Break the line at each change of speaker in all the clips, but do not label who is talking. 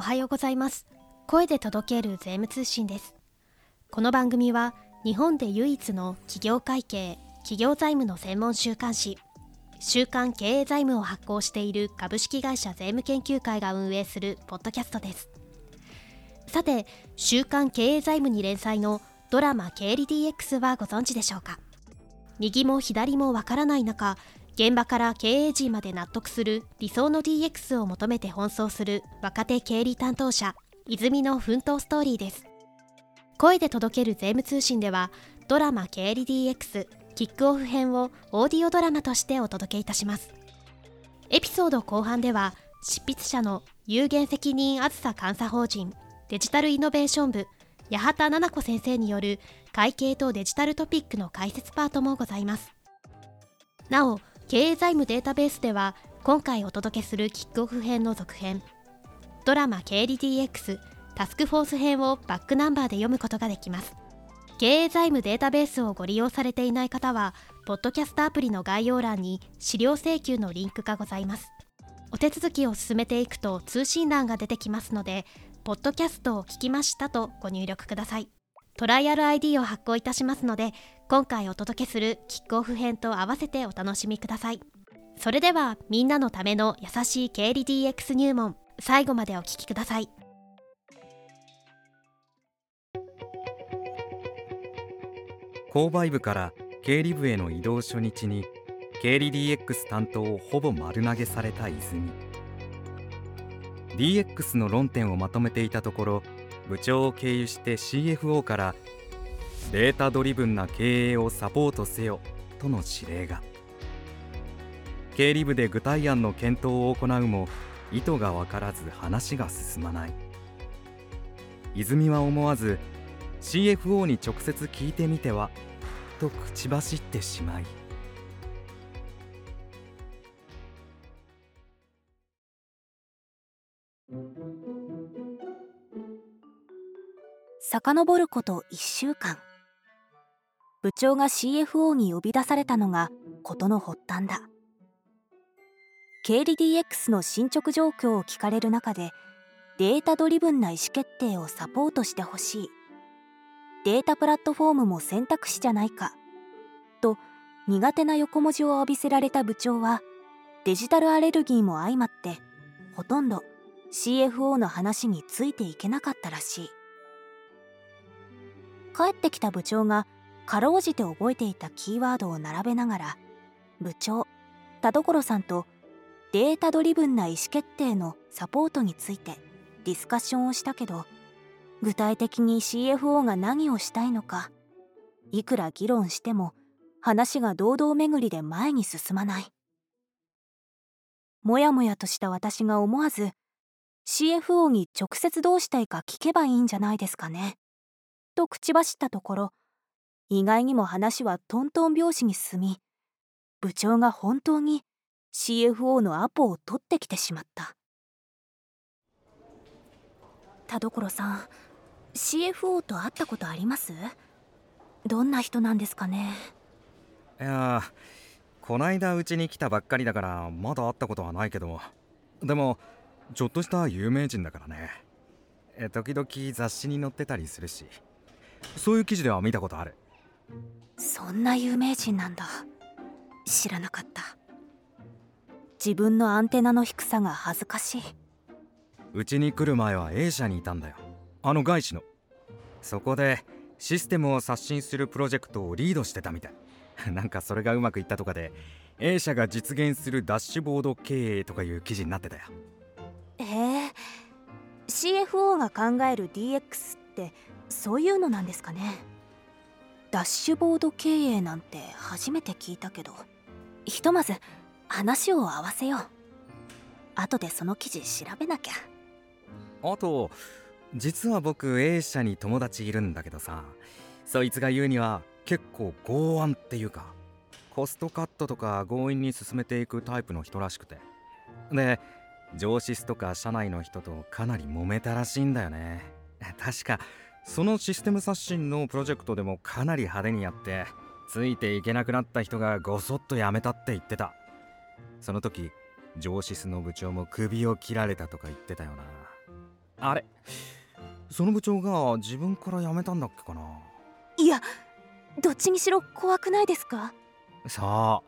おはようございます。声で届ける税務通信です。この番組は日本で唯一の企業会計企業財務の専門週刊誌週刊経営財務を発行している株式会社税務研究会が運営するポッドキャストです。さて週刊経営財務に連載のドラマ経理 DX はご存知でしょうか？右も左もわからない中現場から経営陣まで納得する理想の DX を求めて奔走する若手経理担当者泉の奮闘ストーリーです。声で届ける税務通信ではドラマ経理 DX キックオフ編をオーディオドラマとしてお届けいたします。エピソード後半では執筆者の有限責任あずさ監査法人デジタルイノベーション部八幡奈々子先生による会計とデジタルトピックの解説パートもございます。なお経営財務データベースでは今回お届けするキックオフ編の続編ドラマ経理 DX タスクフォース編をバックナンバーで読むことができます。経営財務データベースをご利用されていない方はポッドキャストアプリの概要欄に資料請求のリンクがございます。お手続きを進めていくと通信欄が出てきますのでポッドキャストを聞きましたとご入力ください。トライアル ID を発行いたしますので今回お届けするキックオフ編と合わせてお楽しみください。それではみんなのための優しい経理 DX 入門最後までお聞きください。
購買部から経理部への移動初日に経理 DX 担当をほぼ丸投げされた泉。DX の論点をまとめていたところ部長を経由して CFO からデータドリブンな経営をサポートせよとの指令が。経理部で具体案の検討を行うも意図が分からず話が進まない。泉は思わず CFO に直接聞いてみてはと口走ってしまい。
遡ること1週間。部長が CFO に呼び出されたのが事の発端だ。経理 DX の進捗状況を聞かれる中でデータドリブンな意思決定をサポートしてほしい。データプラットフォームも選択肢じゃないか。と苦手な横文字を浴びせられた部長はデジタルアレルギーも相まってほとんど CFO の話についていけなかったらしい。帰ってきた部長がかろうじて覚えていたキーワードを並べながら部長田所さんとデータドリブンな意思決定のサポートについてディスカッションをしたけど具体的に CFO が何をしたいのかいくら議論しても話が堂々巡りで前に進まない。もやもやとした私が思わず CFO に直接どうしたいか聞けばいいんじゃないですかねと口走ったところ意外にも話はトントン拍子に進み部長が本当に CFO のアポを取ってきてしまった。田所さん CFO と会ったことあります？どんな人なんですかね？
いやこないだうちに来たばっかりだからまだ会ったことはないけどでもちょっとした有名人だからね。時々雑誌に載ってたりするし。そういう記事では見たことある。
そんな有名人なんだ。知らなかった。自分のアンテナの低さが恥ずかしい。う
ちに来る前は A 社にいたんだよ。あの外資の。そこでシステムを刷新するプロジェクトをリードしてたみたい。なんかそれがうまくいったとかで A 社が実現するダッシュボード経営とかいう記事になってたよ。
へえ CFO が考える DX ってそういうのなんですかね。ダッシュボード経営なんて初めて聞いたけどひとまず話を合わせよう。後でその記事調べなきゃ。
あと実は僕 A 社に友達いるんだけどさ。そいつが言うには結構剛腕っていうかコストカットとか強引に進めていくタイプの人らしくて。で上司とか社内の人とかなり揉めたらしいんだよね。確かそのシステム刷新のプロジェクトでもかなり派手にやってついていけなくなった人がごそっと辞めたって言ってた。その時上司の部長も首を切られたとか言ってたよな。あれその部長が自分から辞めたんだっけかな。い
やどっちにしろ怖くないですか？
そ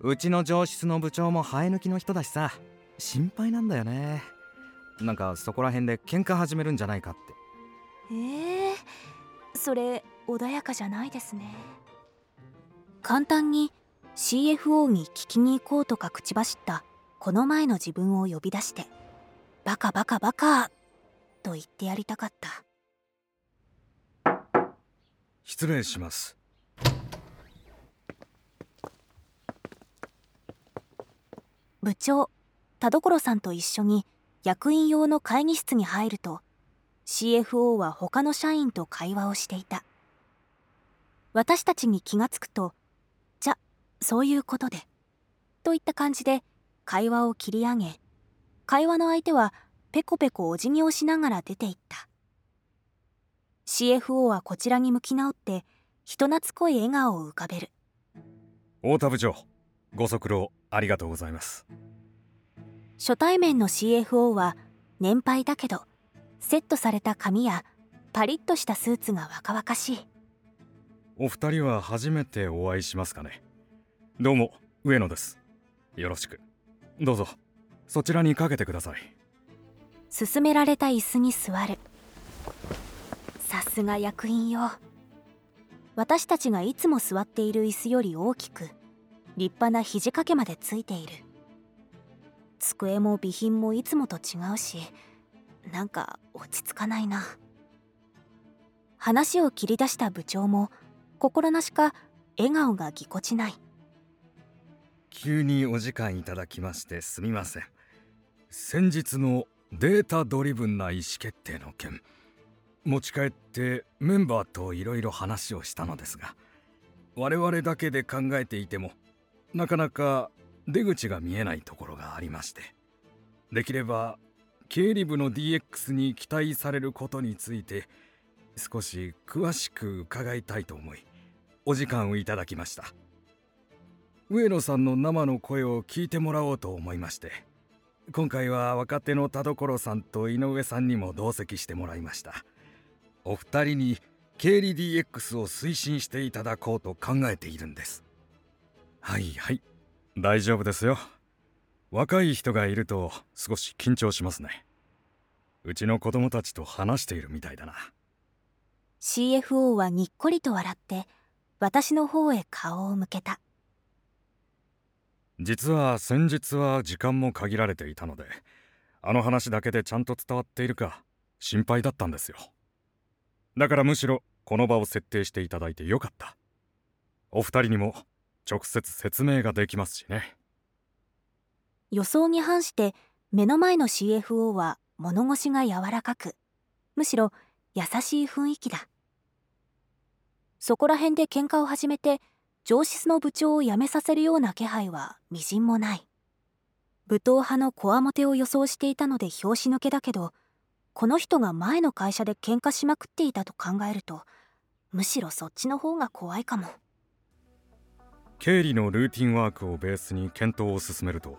う。うちの上司の部長も生え抜きの人だしさ。心配なんだよね。なんかそこら辺で喧嘩始めるんじゃないかって
ええー、それ穏やかじゃないですね。簡単に CFO に聞きに行こうとか口走ったこの前の自分を呼び出して「バカバカバカ」と言ってやりたかった。
失礼します。
部長田所さんと一緒に役員用の会議室に入ると CFO は他の社員と会話をしていた。私たちに気がつくと「じゃそういうことで」といった感じで会話を切り上げ会話の相手はペコペコお辞儀をしながら出ていった。CFO はこちらに向き直って人懐っこい笑顔を浮かべる。
太田部長ご足労ありがとうございます。
初対面の CFO は年配だけどセットされた髪やパリッとしたスーツが若々しい。
お二人は初めてお会いしますかね？どうも上野です。よろしく。どうぞ。そちらにかけてください。
勧められた椅子に座る。さすが役員よ。私たちがいつも座っている椅子より大きく立派な肘掛けまでついている。机も備品もいつもと違うしなんか落ち着かないな。話を切り出した部長も心なしか笑顔がぎこちない。
急にお時間いただきましてすみません。先日のデータドリブンな意思決定の件持ち帰ってメンバーといろいろ話をしたのですが我々だけで考えていてもなかなか出口が見えないところがありましてできれば経理部の DX に期待されることについて少し詳しく伺いたいと思いお時間をいただきました。上野さんの生の声を聞いてもらおうと思いまして今回は若手の田所さんと井上さんにも同席してもらいました。お二人に経理 DX を推進していただこうと考えているんです。はいはい。大丈夫ですよ。若い人がいると少し緊張しますね。うちの子供たちと話しているみたいだな。
CFO はにっこりと笑って私の方へ顔を向けた。
実は先日は時間も限られていたのであの話だけでちゃんと伝わっているか心配だったんですよ。だからむしろこの場を設定していただいてよかった。お二人にも直接説明ができますしね
予想に反して目の前の CFO は物腰が柔らかくむしろ優しい雰囲気だ。そこら辺で喧嘩を始めて上司の部長を辞めさせるような気配はみじんもない。武闘派のこわもてを予想していたので拍子抜けだけどこの人が前の会社で喧嘩しまくっていたと考えるとむしろそっちの方が怖いかも。
経理のルーティンワークをベースに検討を進めると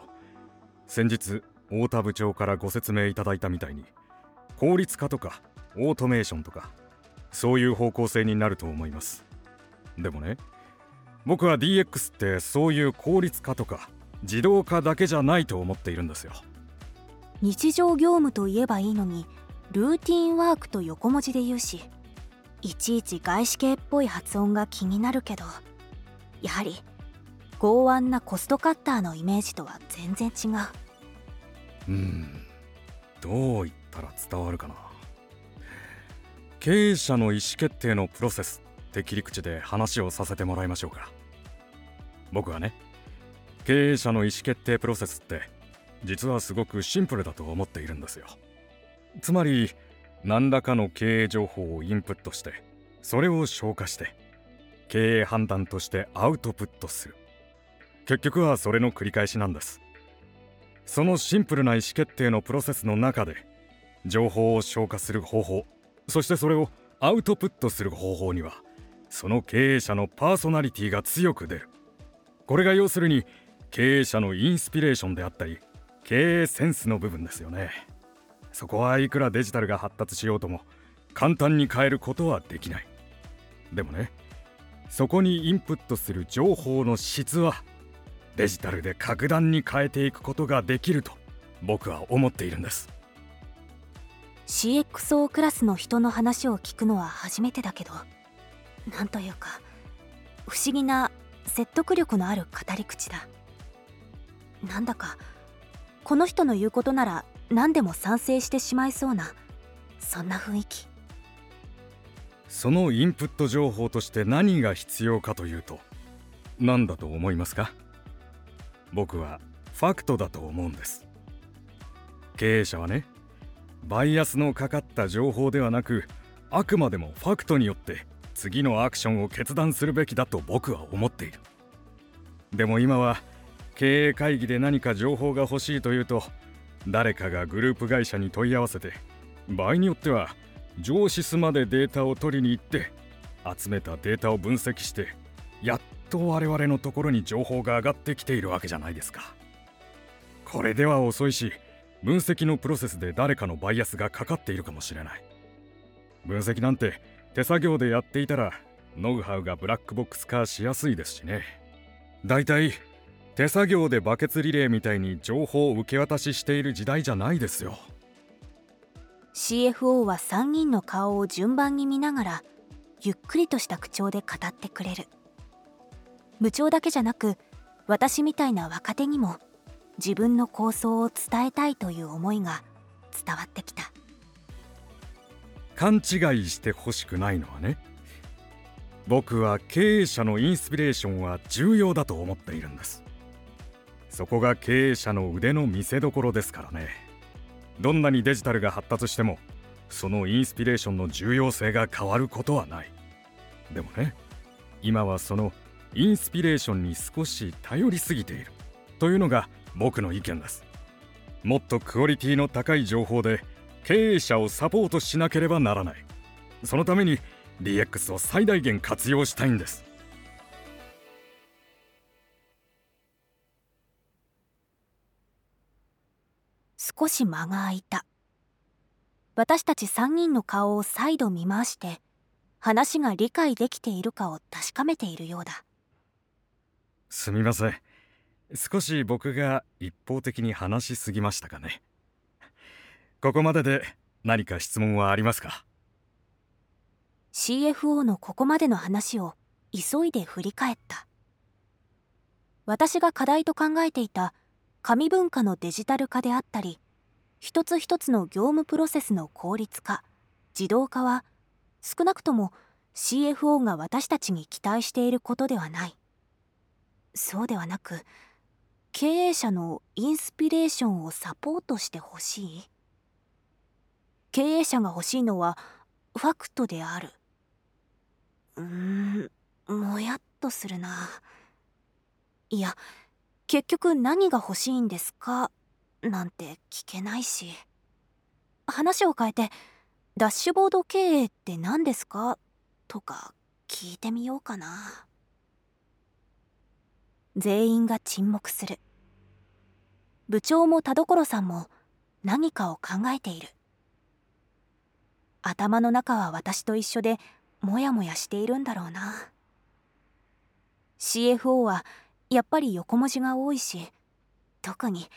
先日太田部長からご説明いただいたみたいに効率化とかオートメーションとかそういう方向性になると思います。でもね僕は DX ってそういう効率化とか自動化だけじゃないと思っているんですよ。
日常業務と言えばいいのにルーティンワークと横文字で言うしいちいち外資系っぽい発音が気になるけどやはり剛腕なコストカッターのイメージとは全然違う。
うん。どう言ったら伝わるかな。経営者の意思決定のプロセスって切り口で話をさせてもらいましょうか。僕はね経営者の意思決定プロセスって実はすごくシンプルだと思っているんですよ。つまり何らかの経営情報をインプットしてそれを消化して経営判断としてアウトプットする。結局はそれの繰り返しなんです。そのシンプルな意思決定のプロセスの中で情報を消化する方法そしてそれをアウトプットする方法にはその経営者のパーソナリティが強く出る。これが要するに経営者のインスピレーションであったり経営センスの部分ですよね。そこはいくらデジタルが発達しようとも簡単に変えることはできない。でもねそこにインプットする情報の質はデジタルで格段に変えていくことができると僕は思っているんです。
CXO クラスの人の話を聞くのは初めてだけどなんというか不思議な説得力のある語り口だ。なんだかこの人の言うことなら何でも賛成してしまいそうなそんな雰囲気。
そのインプット情報として何が必要かというと何だと思いますか？僕はファクトだと思うんです。経営者はねバイアスのかかった情報ではなくあくまでもファクトによって次のアクションを決断するべきだと僕は思っている。でも今は経営会議で何か情報が欲しいというと誰かがグループ会社に問い合わせて場合によっては上司までデータを取りに行って集めたデータを分析してやっと我々のところに情報が上がってきているわけじゃないですか。これでは遅いし分析のプロセスで誰かのバイアスがかかっているかもしれない。分析なんて手作業でやっていたらノウハウがブラックボックス化しやすいですしね。だいたい手作業でバケツリレーみたいに情報を受け渡ししている時代じゃないですよ。
CFO は3人の顔を順番に見ながらゆっくりとした口調で語ってくれる。部長だけじゃなく私みたいな若手にも自分の構想を伝えたいという思いが伝わってきた。
勘違いしてほしくないのはね僕は経営者のインスピレーションは重要だと思っているんです。そこが経営者の腕の見せ所ですからね。どんなにデジタルが発達してもそのインスピレーションの重要性が変わることはない。でもね今はそのインスピレーションに少し頼りすぎている。というのが僕の意見です。もっとクオリティの高い情報で経営者をサポートしなければならない。そのために DX を最大限活用したいんです。
少し間が空いた。私たち3人の顔を再度見回して話が理解できているかを確かめているようだ。
すみません。少し僕が一方的に話しすぎましたかね。ここまでで何か質問はありますか
？CFO のここまでの話を急いで振り返った。私が課題と考えていた紙文化のデジタル化であったり一つ一つの業務プロセスの効率化自動化は少なくとも CFO が私たちに期待していることではない。そうではなく経営者のインスピレーションをサポートしてほしい？経営者が欲しいのはファクトである。うーんもやっとするな。いや結局何が欲しいんですか？なんて聞けないし。話を変えてダッシュボード経営って何ですか？とか聞いてみようかな。全員が沈黙する。部長も田所さんも何かを考えている。頭の中は私と一緒でモヤモヤしているんだろうな。CFO はやっぱり横文字が多いし特に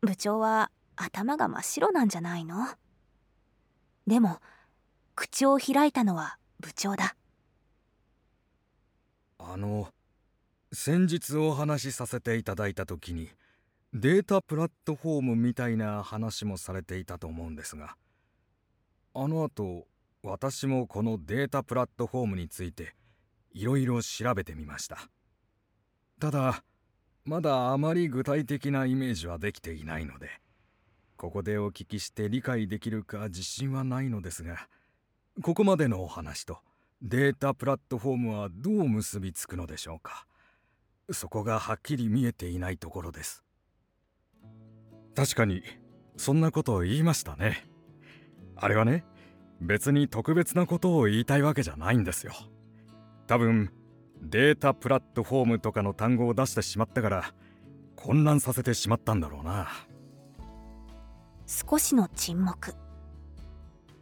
部長は頭が真っ白なんじゃないの？でも口を開いたのは部長だ。
あの先日お話しさせていただいた時にデータプラットフォームみたいな話もされていたと思うんですがあの後私もこのデータプラットフォームについていろいろ調べてみました。ただまだあまり具体的なイメージはできていないのでここでお聞きして理解できるか自信はないのですがここまでのお話とデータプラットフォームはどう結びつくのでしょうか。そこがはっきり見えていないところです。確かにそんなことを言いましたね。あれはね別に特別なことを言いたいわけじゃないんですよ。多分データプラットフォームとかの単語を出してしまったから混乱させてしまったんだろうな。
少しの沈黙。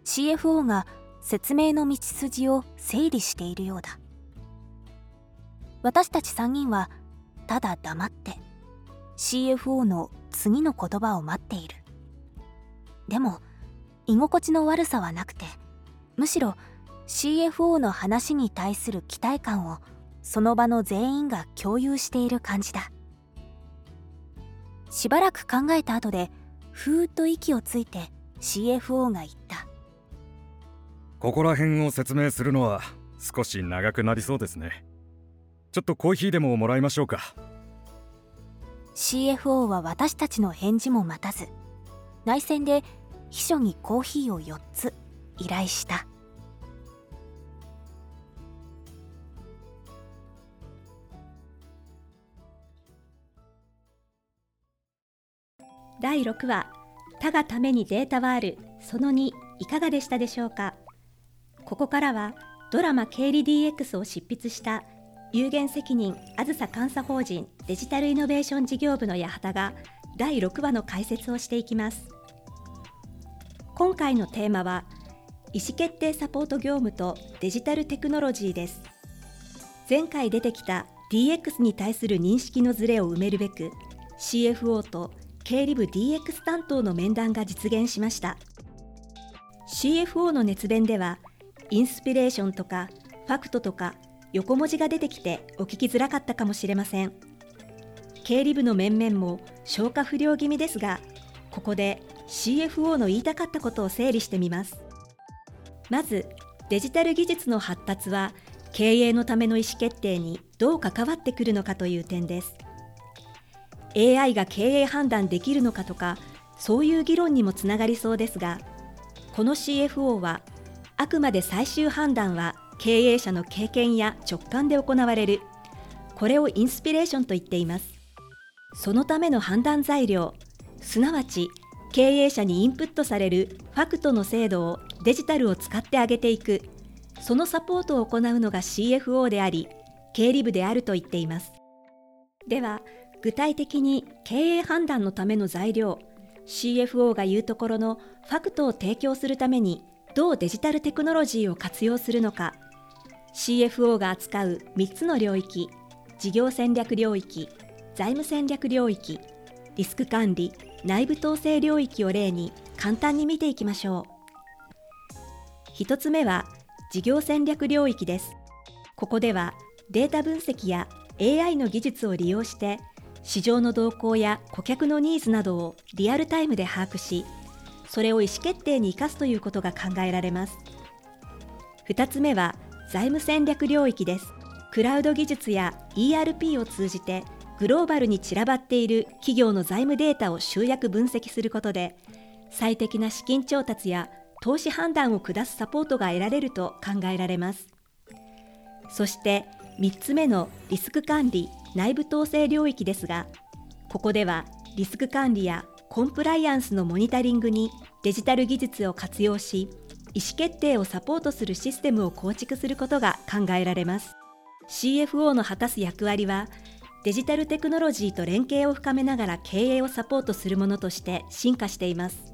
CFO が説明の道筋を整理しているようだ。私たち3人はただ黙って CFO の次の言葉を待っている。でも居心地の悪さはなくてむしろ CFO の話に対する期待感をその場の全員が共有している感じだ。しばらく考えた後でふーっと息をついて CFO が言った。
ここら辺を説明するのは少し長くなりそうですね。ちょっとコーヒーでももらいましょうか。
CFO は私たちの返事も待たず。内戦で秘書にコーヒーを4つ依頼した。
第6話「他がためにデータはある」その2いかがでしたでしょうか？ここからはドラマ経理 DX を執筆した有限責任あずさ監査法人デジタルイノベーション事業部の八幡が第6話の解説をしていきます。今回のテーマは意思決定サポート業務とデジタルテクノロジーです。前回出てきた DX に対する認識のズレを埋めるべく CFO と経理部 DX 担当の面談が実現しました。CFO の熱弁ではインスピレーションとかファクトとか横文字が出てきてお聞きづらかったかもしれません。経理部の面々も消化不良気味ですがここで CFO の言いたかったことを整理してみます。まずデジタル技術の発達は経営のための意思決定にどう関わってくるのかという点です。AI が経営判断できるのかとかそういう議論にもつながりそうですがこの CFO はあくまで最終判断は経営者の経験や直感で行われる。これをインスピレーションと言っています。そのための判断材料すなわち経営者にインプットされるファクトの精度をデジタルを使ってあげていく。そのサポートを行うのが CFO であり経理部であると言っています。では具体的に経営判断のための材料 CFO が言うところのファクトを提供するためにどうデジタルテクノロジーを活用するのか CFO が扱う3つの領域事業戦略領域財務戦略領域リスク管理内部統制領域を例に簡単に見ていきましょう。1つ目は事業戦略領域です。ここではデータ分析や AI の技術を利用して市場の動向や顧客のニーズなどをリアルタイムで把握しそれを意思決定に生かすということが考えられます。2つ目は財務戦略領域です。クラウド技術や ERP を通じてグローバルに散らばっている企業の財務データを集約分析することで最適な資金調達や投資判断を下すサポートが得られると考えられます。そして3つ目のリスク管理内部統制領域ですがここではリスク管理やコンプライアンスのモニタリングにデジタル技術を活用し意思決定をサポートするシステムを構築することが考えられます。CFO の果たす役割はデジタルテクノロジーと連携を深めながら経営をサポートするものとして進化しています。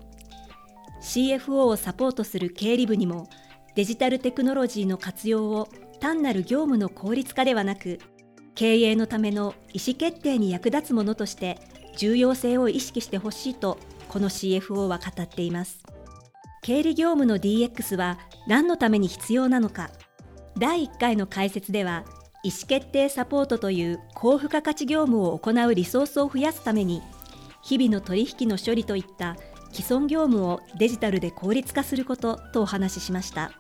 CFO をサポートする経理部にもデジタルテクノロジーの活用を単なる業務の効率化ではなく経営のための意思決定に役立つものとして重要性を意識してほしいとこの CFO は語っています。経理業務の DX は何のために必要なのか。第1回の解説では意思決定サポートという高付加価値業務を行うリソースを増やすために日々の取引の処理といった既存業務をデジタルで効率化することとお話ししました。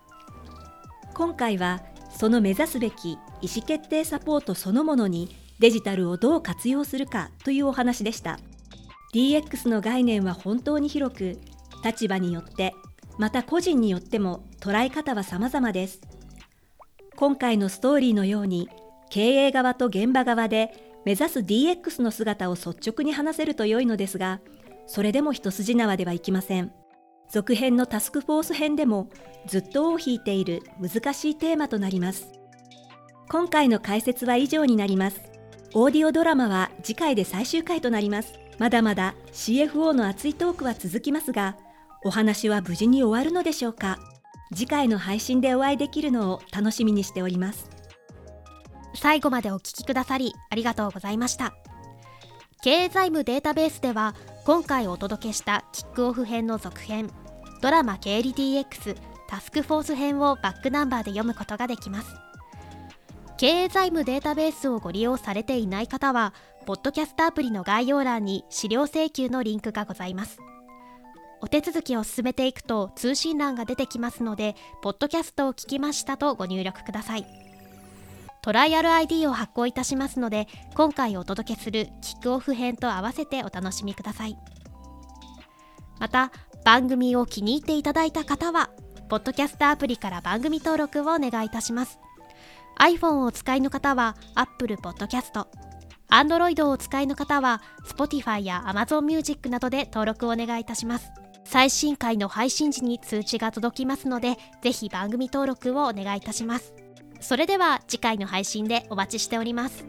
今回はその目指すべき意思決定サポートそのものにデジタルをどう活用するかというお話でした。DX の概念は本当に広く立場によってまた個人によっても捉え方は様々です今回のストーリーのように経営側と現場側で目指す DX の姿を率直に話せると良いのですがそれでも一筋縄ではいきません続編のタスクフォース編でもずっと尾を引いている難しいテーマとなります。今回の解説は以上になります。オーディオドラマは次回で最終回となります。まだまだ CFO の熱いトークは続きますが、お話は無事に終わるのでしょうか？次回の配信でお会いできるのを楽しみにしております。
最後までお聞きくださりありがとうございました。経営財務データベースでは今回お届けしたキックオフ編の続編ドラマ経理 DX タスクフォース編をバックナンバーで読むことができます。経営財務データベースをご利用されていない方はポッドキャストアプリの概要欄に資料請求のリンクがございます。お手続きを進めていくと通信欄が出てきますのでポッドキャストを聞きましたとご入力ください。トライアル ID を発行いたしますので今回お届けするキックオフ編と合わせてお楽しみください。また番組を気に入っていただいた方はポッドキャストアプリから番組登録をお願いいたします。iPhone をお使いの方は Apple Podcast Android をお使いの方は Spotify や Amazon Music などで登録をお願いいたします。最新回の配信時に通知が届きますのでぜひ番組登録をお願いいたしますそれでは次回の配信でお待ちしております。